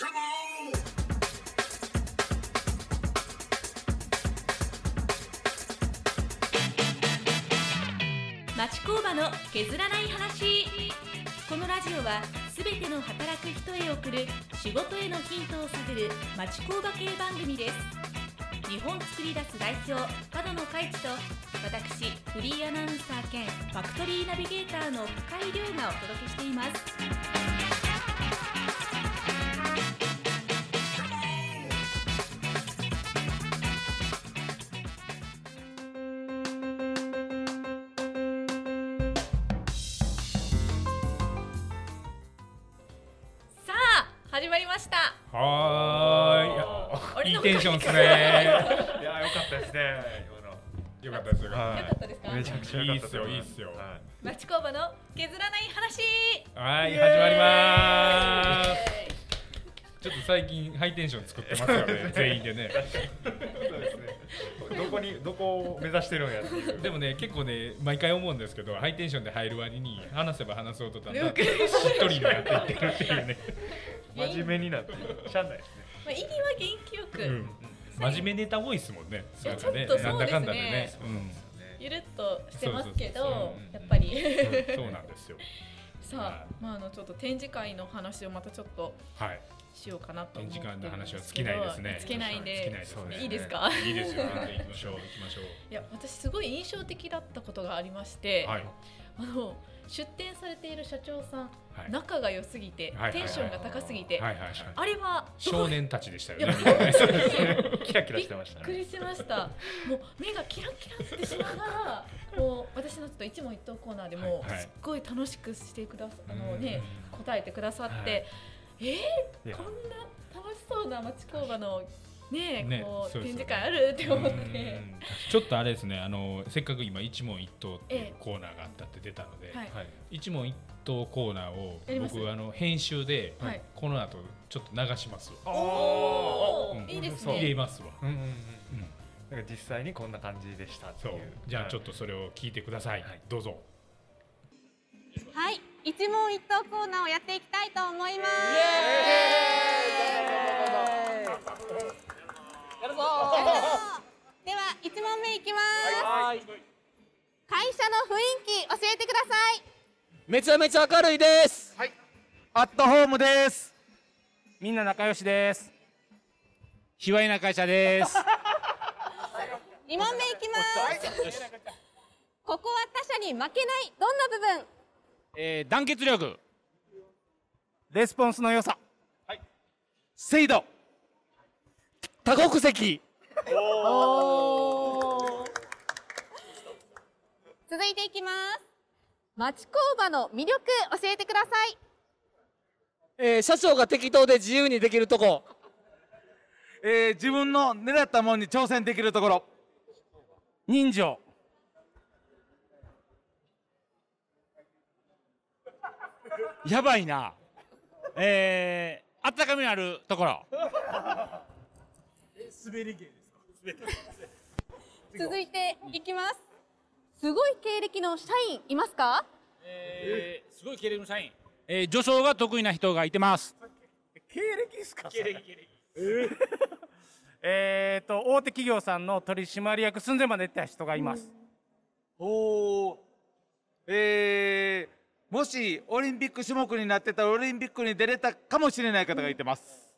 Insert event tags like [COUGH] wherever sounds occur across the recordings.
町工場の削らない話。このラジオはすべての働く人へ送る仕事へのヒントを探る町工場系番組です。日本作り出す代表角野海地と私フリーアナウンサー兼ファクトリーナビゲーターの深井亮がお届けしています。したはーい。いいテンションですね。いや、良かったですね。今の。よかったですよ。はよかったですか？めちゃくちゃ良かったと思いいっすよいいっすよは町工場の削らない話はい、始まります。ちょっと最近ハイテンション作ってますよね、全員でね。いそうですね。どこに、どこを目指してるんやっていう。でもね、結構ね、毎回思うんですけど、ハイテンションで入る割に、話せば話そうとだんだんしっとりになっていってるっていうね。真面目になってる。しゃあないですね。まあ、入りは元気よく、うん。真面目ネタ多いですもんね。ちょっとそうですねなんだかんだでね。うん。ゆるっとしてますけどやっぱりうんそうなんですよ。[LAUGHS] さあ、まあ、あのちょっと展示会の話をまたちょっとはい。しようかなと思って展示会の話は尽きないですね。尽きないんでいですねいいですか？[LAUGHS] いいですよ。行きましょう。行きましょう。いや私すごい印象的だったことがありまして、はい。あの出展されている社長さん、はい仲が良すぎて、テンションが高すぎて。あれは少年たちでしたよね。[LAUGHS] キラキラしてましたね。びっくりしました。もう目がキラキラってしながら、もう私のちょっと一問一答コーナーでもすっごい楽しくしてくださあのうんね答えてくださって、はいえいー、やこんな楽しそうな町工場のねねこう展示会あるって思っうて、んちょっとあれですね。あのせっかく今一問一答っていうええコーナーがあったって出たので、はいはい。一問一答コーナーを僕あの編集ではいこの後ちょっと流しますわ。おうんーいいですそう入れね。ますわ。うんうんうん。うんなんか実際にこんな感じでしたってそいうう。じゃあちょっと。とそれを聞いてください。はいどうぞ。はい、一問一答コーナーをやっていきたいと思います。やるぞでは一問目いきます。会社の雰囲気教えてください。めちゃめちゃ明るいです。はい。アットホームです。みんな仲良しです。卑猥な会社です。[LAUGHS] 二問目いきます。ここは他社に負けないどんな部分？えー、団結力。レスポンスの良さ。はい。精度。多国籍。続いていきます。町工場の魅力教えてください。えー、社長が適当で自由にできるとこ。えー、自分の狙ったものに挑戦できるところ。人情。やばいな。えー、あったかみのあるところ。[LAUGHS] 続いていきます。すごい経歴の社員いますか？えー、すごい経歴の社員。えー、女装が得意な人がいてます。経歴ですか？経歴経歴えーと大手企業さんの取締役寸前まで行った人がいます、おーえー、もしオリンピック種目になってたらオリンピックに出れたかもしれない方がいてます。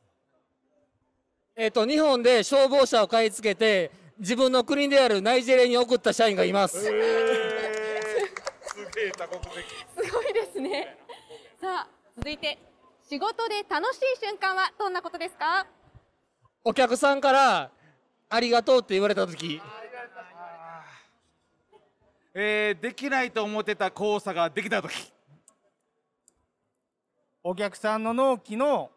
えっ、と日本で消防車を買い付けて自分の国であるナイジェリアに送った社員がいます。すげえ多国籍。すごいですね。さあ続いて仕事で楽しい瞬間はどんなことですか？お客さんからありがとうって言われた時。えー、できないと思ってた交差ができた時。お客さんの納期の、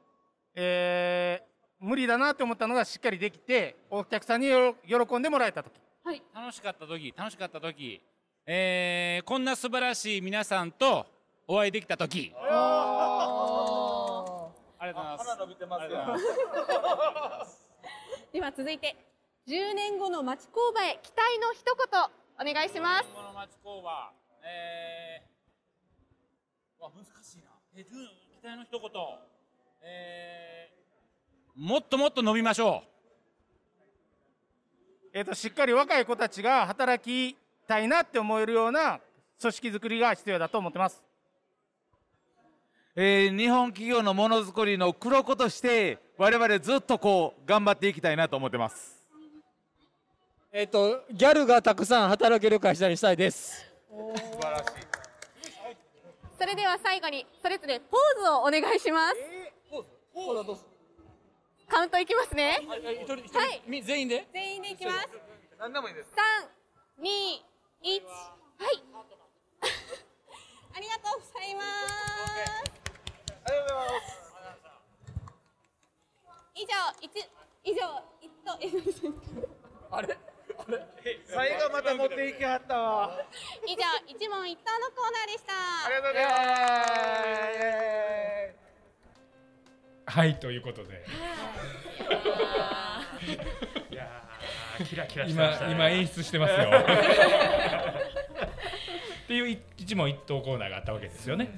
えー無理だなって思ったのがしっかりできてお客さんによろ喜んでもらえた時。はい。楽しかった時楽しかった時、えー、こんな素晴らしい皆さんとお会いできた時。ありがとうございます。伸びてます [LAUGHS] では続いて10年後の町工場へ期待の一言お願いします。この町工場。えー、わ難しいな。えー、10期待の一言。えー、もっともっと伸びましょえー、としっかり若い子たちが働きたいなって思えるような組織づくりが必要だと思ってます。えー日本企業のものづくりの黒子として我々ずっとこう頑張っていきたいなと思ってます。えっ、とギャルがたくさん働ける会社にしたいです。素晴らしい。それでは最後にそれぞれポーズをお願いしますカウントいきますね。はいみ全員で？全員でいきます。何でもいいです。三、二、一、はい。[LAUGHS] ありがとうございます。ありがとうございます以上、一、以上、一と、えあれ？最後また持っていきはったわ。以上、一問一答のコーナーでした。ありがとうございますはいということで。いやキラキラしてました、ね、今今演出してますよ。っていう一問一答コーナーがあったわけですよね。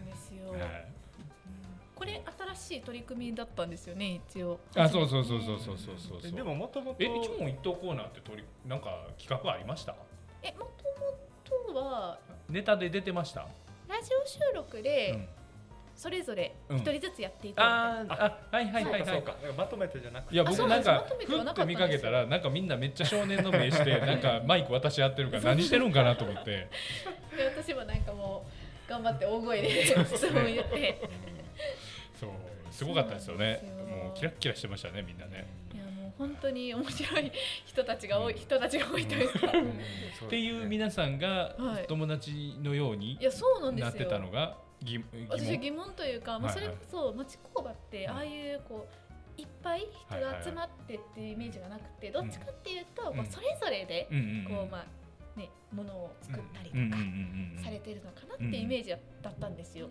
これ新しい取り組みだったんですよね一応。あそうそうそうそうそうそうそう。でももともと一問一答コーナーってとりなんか企画ありました？えもともとはネタで出てました。ラジオ収録で、うんそれぞれうん。一人ずつやっていたいな、あーあはいはいはいはい。そうか。なんかまとめてじゃなくて。いや僕なんかふって見かけたらなんかみんなめっちゃ少年の目して [LAUGHS] なんかマイク渡し合ってるから何してるんかなと思って。[LAUGHS] で私もなんかもう頑張って大声で質問言って。そうすごかったですよね。そうなんですよ。もうキラッキラしてましたねみんなね。いやもう本当に面白い人たちが多い人たちが多いというか、っていう皆さんがはい。友達のようにいやそうなんでなってたのが疑疑問？私疑問というか、まあ、それこそ町工場ってうんああいうこういっぱい人が集まってっていうイメージがなくてどっちかっていうと、うん。まあ、それぞれでこうまあねものを作ったりとかされてるのかなっていうイメージだったんですよ。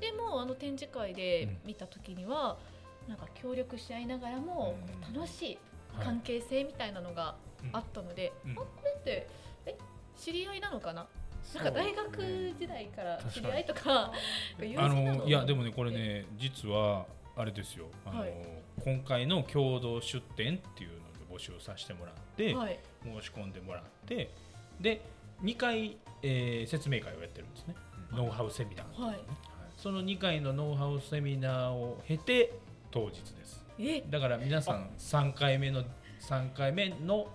でもあの展示会でうん。見た時にはなんか協力し合いながらもうん。楽しいはい。関係性みたいなのがあったので、うん。あこれってえ知り合いなのかな？なんか大学時代から知り合いとか友あのいやでもねこれね実はあれですよ。あの、はい。今回の共同出展っていうので募集させてもらって、はい。申し込んでもらってで2回、えー説明会をやってるんですね、ノウハウセミナーはい。その2回のノウハウセミナーを経て当日です。え？だから皆さん3回目の3回目の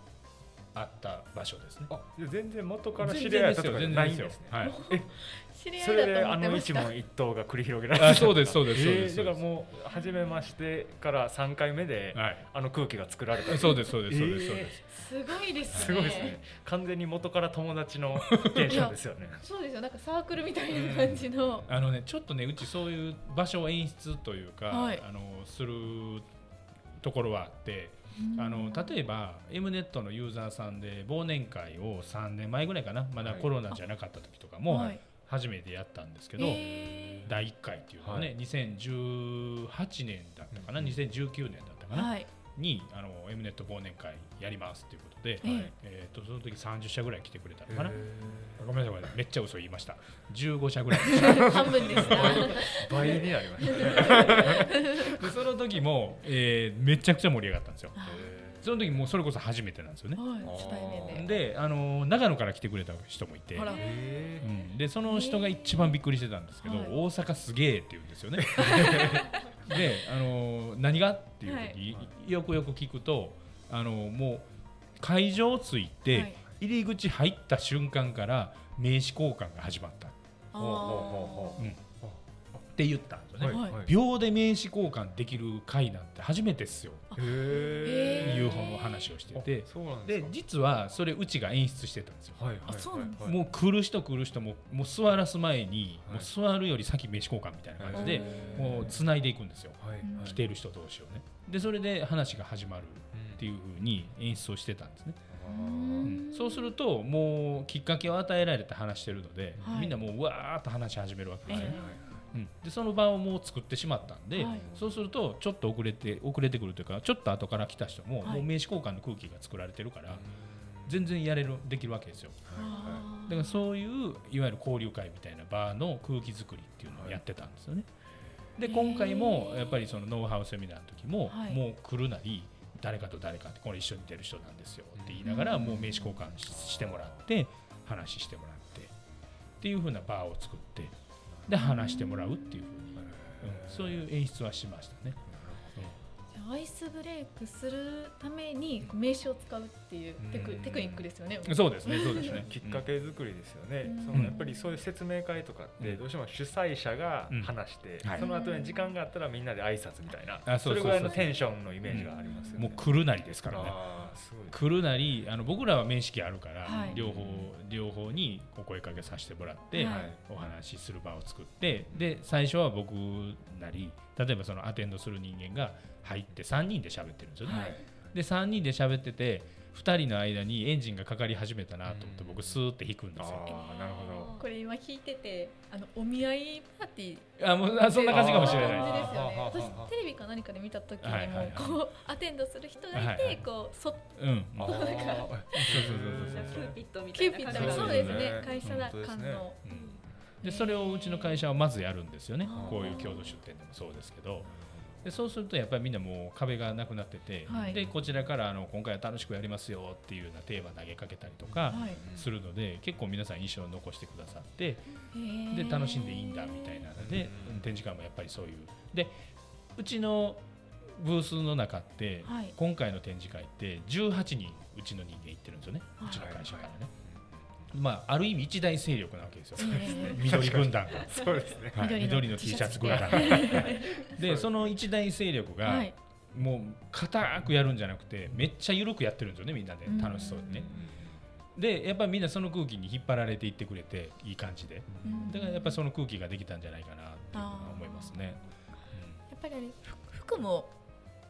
あった場所ですね。あ全然元から知全り合いとか然ですよ全ないんですよ、はい。知り合それいだと思であのってました。一問一答が繰り広げられてあそうですそうですそうです。えーだからもう初めましてから3回目で、はい。あの空気が作られた。そうですそうですそうですそうえーです、すごいですね。すごいですね。完全に元から友達のテンションですよね。そうですよ。なんかサークルみたいな感じの、あのねちょっとねうちそういう場所を演出というか、はい。あのするところはあってあの例えば M ネットのユーザーさんで忘年会を3年前ぐらいかな。まだコロナじゃなかった時とかもはい。初めてやったんですけど、へ第1回っていうのはね、はい。2018年だったかな、2019年だったかな、ーはいにあの M ネット忘年会やりますっていうことで、ええ。えー、とその時30社ぐらい来てくれたのかな、へごめんなさいごめんなさいめっちゃ嘘言いました。15社ぐらい。[LAUGHS] 半分ですがー倍になりました [LAUGHS] その時も、えーめちゃくちゃ盛り上がったんですよ。あその時もうそれこそ初めてなんですよね。はい。初対面で。で、あの長野から来てくれた人もいて、ほらへうん、でその人が一番びっくりしてたんですけど、はい。大阪すげえって言うんですよね。[LAUGHS] で、あの何が？っていう時、よくよく聞くと、あのもう会場着いて、はい。入り口入った瞬間から名刺交換が始まった、あほうほうほうん、って言ったんですよね、はい秒で名刺交換できる会なんて初めてですよ。へえへー。いう方の話をしてて。そうなんでか。です実はそれうちが演出してたんですよ。はいはいもう来る人来る人ももう座らす前に、はい。もう座るより先名刺交換みたいな感じで、もうつないでいくんですよ、はいはい。来てる人同士をね。でそれで話が始まるっていうふうに演出をしてたんですね、うん。そうするともうきっかけを与えられて話してるので、はい。みんなもううわーっと話し始めるわけですよね、えうん、でその場をもう作ってしまったんで、はい。そうするとちょっと遅れて遅れてくるというかちょっと後から来た人も、はい。もう名刺交換の空気が作られてるから、全然やれるできるわけですよ。あー。だからそういういわゆる交流会みたいな場の空気作りっていうのをやってたんですよね。で今回もやっぱりそのノウハウセミナーの時も、はい。もう来るなり誰かと誰かってこれ一緒に出る人なんですよって言いながら、もう名刺交換ししてもらって話してもらってっていう風なバーを作ってで話してもらうっていう風に、うん。そういう演出はしましたね。アイスブレイクするために名刺を使うっていうテクうん。テクニックですよね。そうですねそうですね。きっかけ作りですよね、うん。そのやっぱりそういう説明会とかってうん。どうしても主催者が話して、その後に時間があったらみんなで挨拶みたいな、あそうそうそう。れぐらいのテンションのイメージがありますよね。もう来るなりですからね。あーすごい来るなりあの僕らは面識あるから、はい。両方両方にお声かけさせてもらって、はい。お話しする場を作ってで最初は僕なり例えばそのアテンドする人間が入って3人で喋ってるんですよね。はい。で3人で喋ってて2人の間にエンジンがかかり始めたなと思って僕スーって引くんですよ。あーなるほこれ今聞いててあのお見合いパーティー。あもうあそんな感じかもしれない。感じですよね。私テレビか何かで見た時にもこうアテンドする人がいてこうそうん、ど。あーそうそうそうそうキューピッドみたキューピッドいな感じそそう。うですねね会社だ感の。うん。でそれをうちの会社はまずやるんですよね。こういう共同出店でもそうですけどでそうするとやっぱりみんなもう壁がなくなってて、はい。でこちらからあの今回は楽しくやりますよっていうようなテーマ投げかけたりとかはい。するので、結構皆さん印象を残してくださってで楽しんでいいんだみたいなので、うん。展示会もやっぱりそういう。でうちのブースの中って、はい。今回の展示会って18人うちの人間行ってるんですよね、はい。うちの会社からね。まあ、ある意味一大勢力なわけですよ、えー [LAUGHS] 緑軍団が。[LAUGHS] そうですね。はい、緑の T シャツ軍団が。[LAUGHS] でその一大勢力が、はい。もう固くやるんじゃなくてめっちゃ緩くやってるんですよねみんなで。うん。楽しそうにね。でやっぱりみんなその空気に引っ張られていってくれていい感じで。うん。だからやっぱりその空気ができたんじゃないかなっていうのは思いますね。やっぱりあれふ服も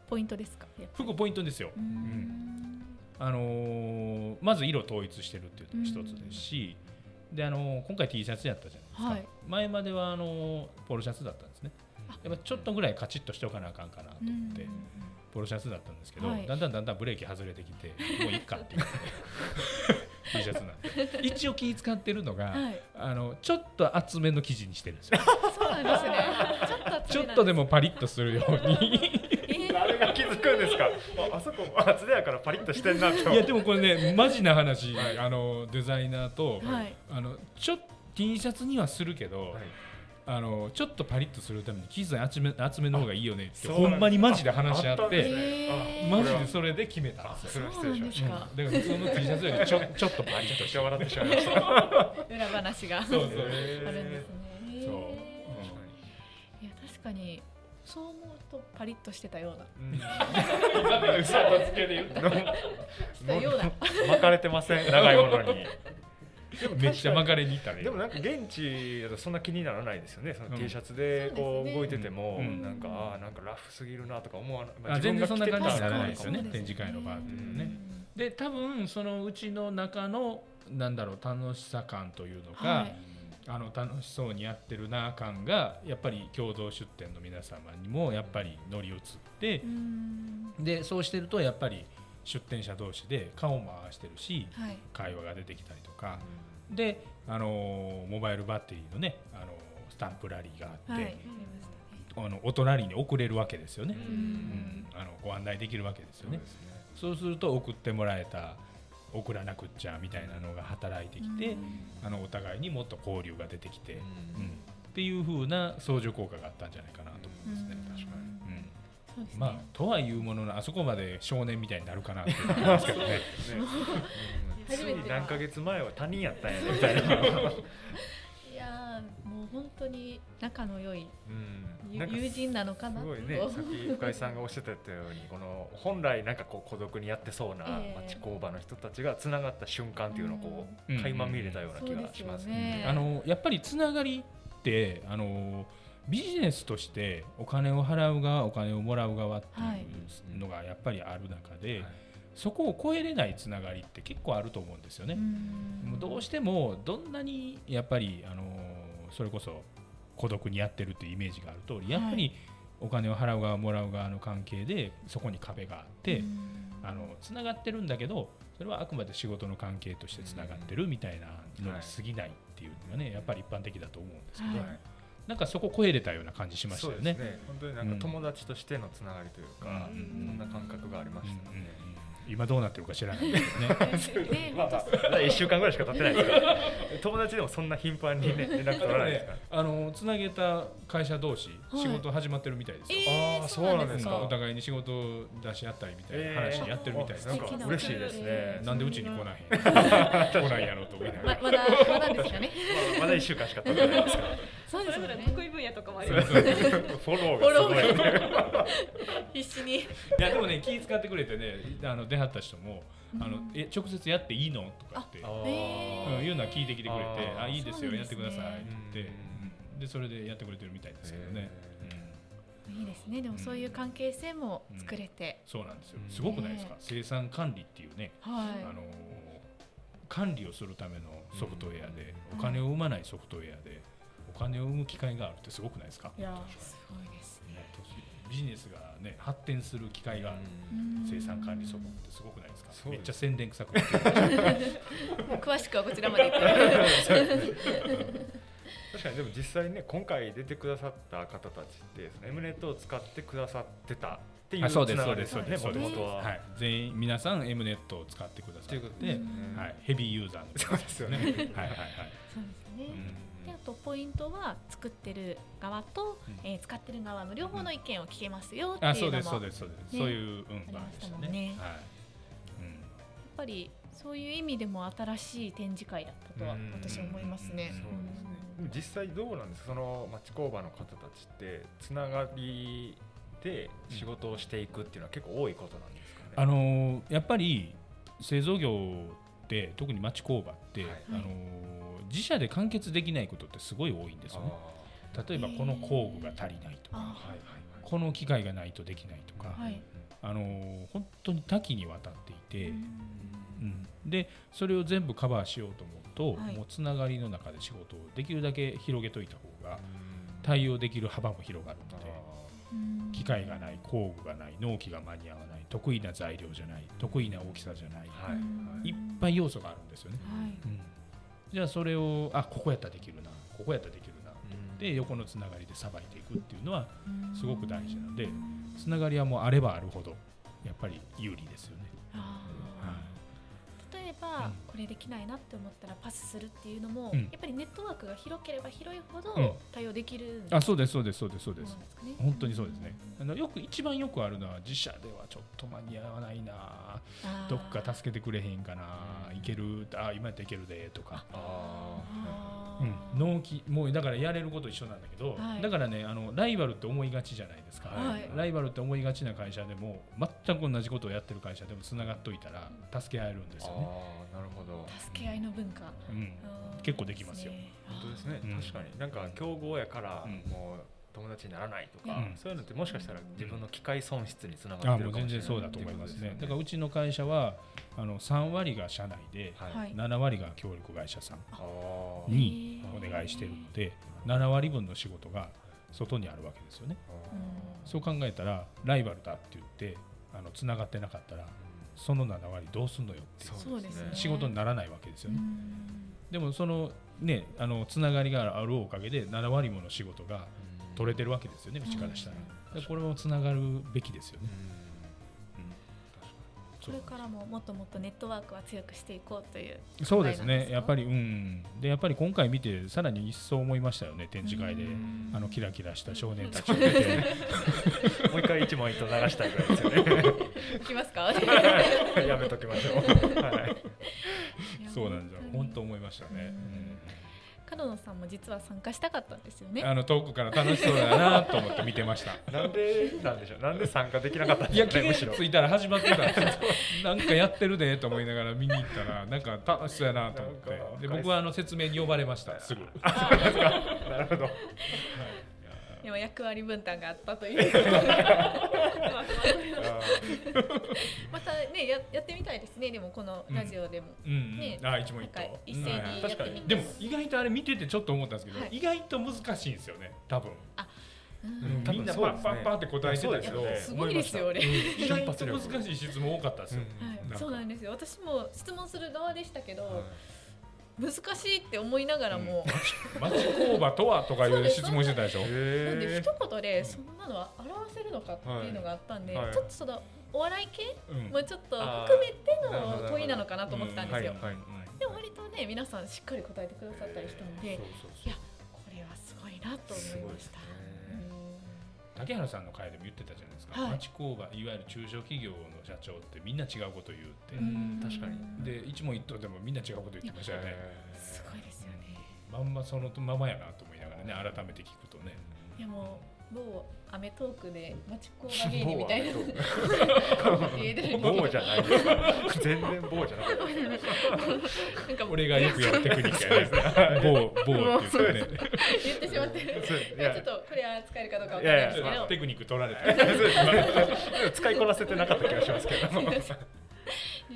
ポイントですか？服ポイントですよ。うーんあのーまず色統一してるっていうのが一つですし、であのー今回 T シャツやったじゃないですか、はい。前まではあのーポロシャツだったんですね。やっぱちょっとぐらいカチッとしておかなあかんかなと思って、うんポロシャツだったんですけど、はい。だんだんだんだんブレーキ外れてきてもういっかっていう。[LAUGHS] T シャツなんで。一応気使ってるのが、はい。あのちょっと厚めの生地にしてるんですよ。[LAUGHS] そうなんですね。ちょっとでもパリッとするように気づくんですか？[LAUGHS] ああそこ厚手やからパリッとしてんなって。いやでもこれねマジな話、あのデザイナーと、はい。あのちょ T シャツにはするけど、はい。あのちょっとパリッとするために生地厚め厚めの方がいいよねってほんまにマジで話し合ってね。えー。マジでそれで決めたんですよ。それはそうんですか？だから普通の T シャツよりちょ [LAUGHS] ちょっとパリッとして笑ってしまいました。[LAUGHS] 裏話がそうそう。あるんですね。そう。いや確かにそう思うとパリッとしてたような。うん。嘘とつけで言ったしたような巻かれてません。長いものに。めっちゃ巻かれに行ったねでもなんか現地だとそんな気にならないですよね。そのうん。T シャツでこそう動いてても、うん。なんかあーなんかラフすぎるなとか思わない。まあ全然そんな感じにならないですよね展示会の場っていうね。で多分そのうちの中のなんだろう楽しさ感というのか、はいあの楽しそうにやってるな感がやっぱり共同出店の皆様にもやっぱり乗り移ってう、ん。でそうしてるとやっぱり出店者同士で顔も合わせてるしはい。会話が出てきたりとか。で、あのーモバイルバッテリーのね、あのースタンプラリーがあって、はいあのお隣に送れるわけですよね、ううん。んあのご案内できるわけですよね。そうね。そうすると送ってもらえた送らなくっちゃみたいなのが働いてきて、あのお互いにもっと交流が出てきて、うん。っていう風な相乗効果があったんじゃないかなと思いますね。うん。確かに、ね。まあとはいうもののあそこまで少年みたいになるかなっていうのはありますけどね。ねつい何ヶ月前は他人やったんやねみたいな。に仲の良い友人なのかなとすごいね、さっき深井さんがおっしゃってたように、この本来なんかこう孤独にやってそうな [LAUGHS] ええ。町工場の人たちがつながった瞬間っていうのをこう、うん。垣間見れたような気がしますそうですよね。あのやっぱりつながりってあのビジネスとしてお金を払う側お金をもらう側っていうのがやっぱりある中で、はい。そこを超えれないつながりって結構あると思うんですよね。もうどうしてもどんなにやっぱりあのそれこそ孤独にやってるっていうイメージがある通りやっぱりお金を払う側もらう側の関係でそこに壁があってあのつながってるんだけどそれはあくまで仕事の関係としてつながってるみたいなのに過ぎないっていうのがねやっぱり一般的だと思うんですけど、はい。なんかそこ超えれたような感じしましたよね。そうですね。本当になんか友達としてのつながりというか、そんな感覚がありましたね。今どうなってるか知らないですけどね。[LAUGHS] まあまあ、まだ一週間ぐらいしか経ってないですから。友達でもそんな頻繁にね、連絡取らないですか？ら。[LAUGHS] あのつなげた会社同士、はい仕事始まってるみたいですよ。えーあーそうなんですかお互いに仕事を出し合ったりみたいな話やってるみたいです。えーなんか嬉しいですねなんでうちに来ない [LAUGHS] 来ないやろうと思いながら。ままだまだですかねまだ一週間しか経ってないですから。そうですよね。それぞれ得意分野とかもあります。フォローが [LAUGHS] 必死に。いやでもね気使ってくれてねあの出はった人も、あのえ直接やっていいの？とかって、うん、いうのは聞いてきてくれてあいいですよやってくださいって言って、うん。でそれでやってくれてるみたいですけどね、いいですね。でもそういう関係性も作れて、そうなんですよ。すごくないですか、生産管理っていうね、はい。あのー管理をするためのソフトウェアで、お金を生まないソフトウェアでお金を生む機会があるってすごくないですか？いやすごいです。ねビジネスがね発展する機会がある生産管理ソフトってすごくないですか？めっちゃ宣伝臭く詳しくはこちらまで確かにでも実際ね今回出てくださった方たちってその M ネットを使ってくださってたっていうあそうですつながそうですりよねそうです。もともとは、はい、全員皆さん M ネットを使ってくださってということで。すねはい、ヘビーユーザーのそうですよね。はいはいはい。そうですね、であとポイントは作ってる側と、えー使ってる側の両方の意見を聞けますよっていうのも、あそうですそうですそうです、ねそういう、うん、あり場ましでしたたね。もん。ねやっはい、ぱりそういう意味でも新しい展示会だったとは私は思いますね。でも実際どうなんですか？その町工場の方たちってつながりで仕事をしていくっていうのは結構多いことなんですかね、あのーやっぱり製造業って特に町工場って、あのー自社で完結できないことってすごい多いんですよね。例えばこの工具が足りないとか、この機械がないとできないとか、はいあのー本当に多岐にわたっていて、うん。でそれを全部カバーしようと思うと、はい。もうつながりの中で仕事をできるだけ広げといた方が対応できる幅も広がるので。機械がない工具がない納期が間に合わない得意な材料じゃない得意な大きさじゃない、い、っぱい要素があるんですよね、うん。じゃあそれをあここやったらできるなここやったらできるな、で横のつながりでさばいていくっていうのはすごく大事なのでつながりはもうあればあるほどやっぱり有利ですよね。ば、これできないなって思ったらパスするっていうのも、うん。やっぱりネットワークが広ければ広いほどうん。対応できる、あそうですそうですそうですそうです。そうですかね。本当にそうですね。あのよく一番よくあるのは自社ではちょっと間に合わないな。どっか助けてくれへんかな。いける。あ今やったらいけるで。とか。うん、納期もうだからやれること一緒なんだけど、はい。だからねあのライバルって思いがちじゃないですか、はい。ライバルって思いがちな会社でも全く同じことをやってる会社でもつながっといたら助け合えるんですよね。なるほど。助け合いの文化、うん、結構できますよ。本当ですね、うん。確かに。なんか競合やからもう友達にならないとか、うん。そういうのってもしかしたら自分の機械損失につながあってるかもしれない。もう全然そうだと思いますね。だっていうからうちの会社はあの3割が社内で、はい。7割が協力会社さんにお願いしてるので7割分の仕事が外にあるわけですよね。そう考えたらライバルだって言ってあの繋がってなかったら、その7割どうすんのよっていうそうですね仕事にならないわけですよね。でもそのねあのつながりがあるおかげで7割もの仕事が取れてるわけですよね、うちからしたら。でこれもつながるべきですよね。これからももっともっとネットワークは強くしていこうというそうですね、やっぱり、うん、でやっぱり今回見て、さらに一層思いましたよね、展示会で、あのキラキラした少年たちを見て、もう一回一問一答流したいぐらいですよね。[LAUGHS] きますか。[LAUGHS] やめときましょう。はい。そうなんですよ、本当思いましたね。角野さんも実は参加したかったんですよねあの遠くから楽しそうだなと思って見てました。[LAUGHS] なんでなんでしょう。なんで参加できなかったんいや、ですか？ね。気がむしろ。ついたら始まってたんですよ。なんかやってるでと思いながら見に行ったら、なんか楽しそうやなと思って、で僕はあの説明に呼ばれました、すぐ。なるほど。でも役割分担があったという。[LAUGHS] またねややってみたいですね。でもこのラジオでも、うん。うんね。あ一問一答一斉にやってみて、確かにでも意外とあれ見ててちょっと思ったんですけど、はい。意外と難しいんですよね。多分。うん。みんなパッパッパって答えてたけど、すごいですよね。うん意外と難しい質問多かったですよ、はい、そうなんですよ。私も質問する側でしたけど、難しいって思いながらも、町工場とはとかいう質問してたでしょ？なんで一言でそんなのは表せるのかっていうのがあったんで、はい。はいちょっとそのお笑い系うん。もちょっと含めての問いなのかなと思ってたんですよ。はいはいでも割とね皆さんしっかり答えてくださったりしたので、そうそうそう。いやこれはすごいなと思いました。竹原さんの会でも言ってたじゃないですか、はい。町工場いわゆる中小企業の社長ってみんな違うこと言うって、うん。確かに。で一問一答でもみんな違うこと言ってましたよねすごいですよね。まんまそのままやなと思いながらね改めて聞くとね。いやもう某アメトークで町工場芸人みたいな。某じゃないですか [LAUGHS] 全然棒じゃなかったなんか [LAUGHS] 俺がよくやるテクニックやね。棒棒って言ってね言ってしまってちょっとこれは使えるかどうかわかんないですけど。テクニック取られて [LAUGHS] 使いこなせてなかった気がしますけど。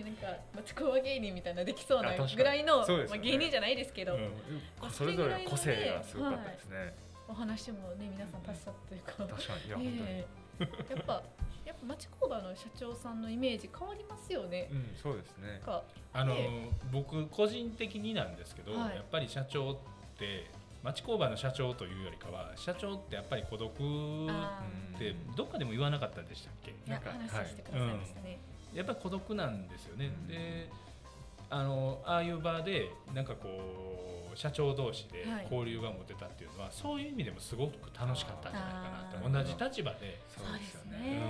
なんか町工場芸人みたいなできそうなぐらいの、まあ芸人じゃないですけど、それぞれ個性がすごかったですね、お話もね皆さん達者というか。確かに。いや、ええ。やっぱやっぱ町工場の社長さんのイメージ変わりますよね。うんそうですね。なんかあのね。僕個人的になんですけど、はい。やっぱり社長って町工場の社長というよりかは社長ってやっぱり孤独あってどっかでも言わなかったでしたっけ？ーいや話してくださいましたね。やっぱり孤独なんですよね、うん。であのああいう場でなんかこう社長同士ではい。交流が持てたっていうのは、そういう意味でもすごく楽しかったんじゃないかあなーと同じ立場で、そうですよね。ね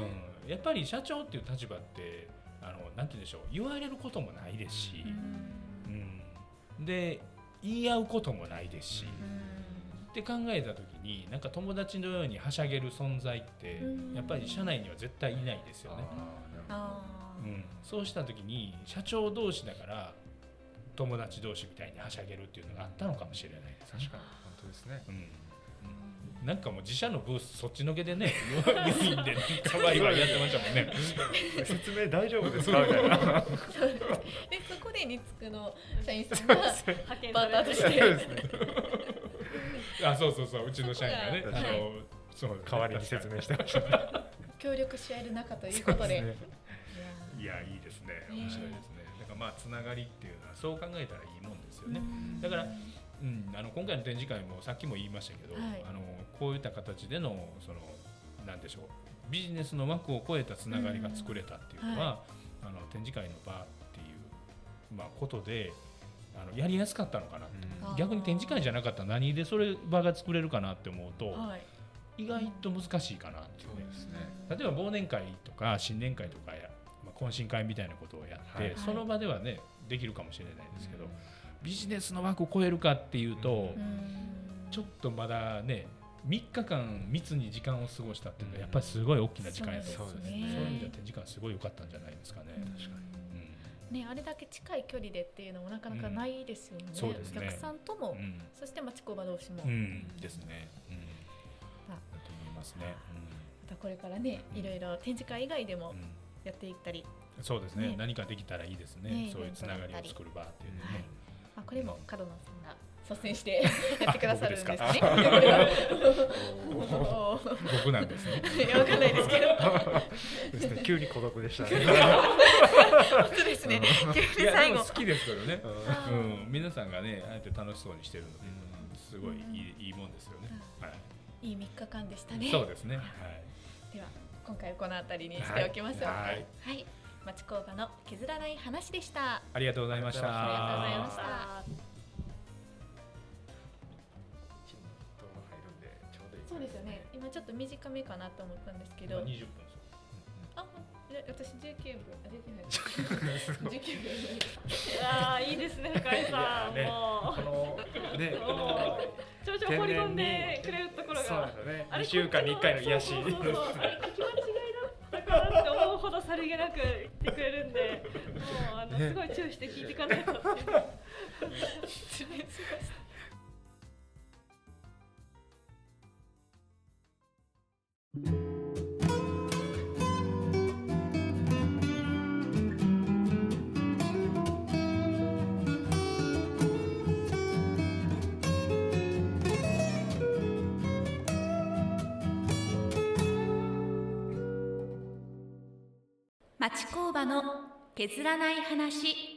うん、やっぱり社長っていう立場ってあのなんて言うんでしょう。言われることもないですし、うん。うん。で言い合うこともないですし、うん。って考えた時になんか友達のようにはしゃげる存在ってうん。やっぱり社内には絶対いないですよね。うん、そうした時に社長同士だから友達同士みたいにはしゃげるっていうのがあったのかもしれないですね。確かに本当ですねうん、なんかもう自社のブースそっちのけでね4人で可愛いわいやってましたもんね。[LAUGHS] 説明大丈夫ですか？みたいな [LAUGHS] でそこでニツクの社員さんが派遣バーターとして [LAUGHS] あそうそうそううちの社員がねあの、はいそう代わりに説明してました協力し合える仲ということで。いやいいですねね面白いですね。だからまあつながりっていうのはそう考えたらいいもんですよね。うん。だからうん、あの今回の展示会もさっきも言いましたけど、はい。あのこういった形でのそのなんでしょうビジネスの枠を超えたつながりが作れたっていうのは、あの展示会の場っていう、まあ、ことであのやりやすかったのかなって、うん。逆に展示会じゃなかったら何でそれ場が作れるかなって思うと、はい。意外と難しいかなっていうね。ね。例えば忘年会とか新年会とか懇親会みたいなことをやって、はい。その場ではねできるかもしれないですけど、ビジネスの枠を超えるかっていうと、うん。ちょっとまだね3日間密に時間を過ごしたっていうのはやっぱりすごい大きな時間やと思そうですね。そういう意味では展示会すごい良かったんじゃないですかね。確かね、あれだけ近い距離でっていうのもなかなかないですよね。うん。そうですね。お客さんとも、うん。そして町工場同士も、うん、うんですね。うん、まあ。だと思いますね。またこれからね、いろいろ展示会以外でもやっていったり、そうですね。ね。何かできたらいいですね。ね。そういうつながりを作る場っていうのはい。あ、これも門野さんが率先して [LAUGHS] やってくださるんですね。僕 [LAUGHS] なんですね。ーいやわかんないですけど、ですね。急に孤独でしたね。[LAUGHS] 本当ですね。急いやに最後。好きですけどね。うん、皆さんがねあえて楽しそうにしてるので、すごいいいいいもんですよね。はい。いい3日間でしたね。そうですね。はい。では今回はこの辺りにしておきましょう。はいはいはい。町工場の削らない話でした。ありがとうございました。ありがとうございました。そうですよね。今ちょっと短めかなと思ったんですけど。今20分ですあ、え私19分。あ、19分。19分。[LAUGHS] ああいいですね深井さんねもうこのねこのもうちょいちょい掘り込んでくれるそうなんだね。あれ2週間に1回の癒し。そうそうそうそうあれ聞き間違いだったかなって思うほどさりげなく言ってくれるんでもうあのねすごい注意して聞いていかない。とっていう失礼しました町工場の削らない話。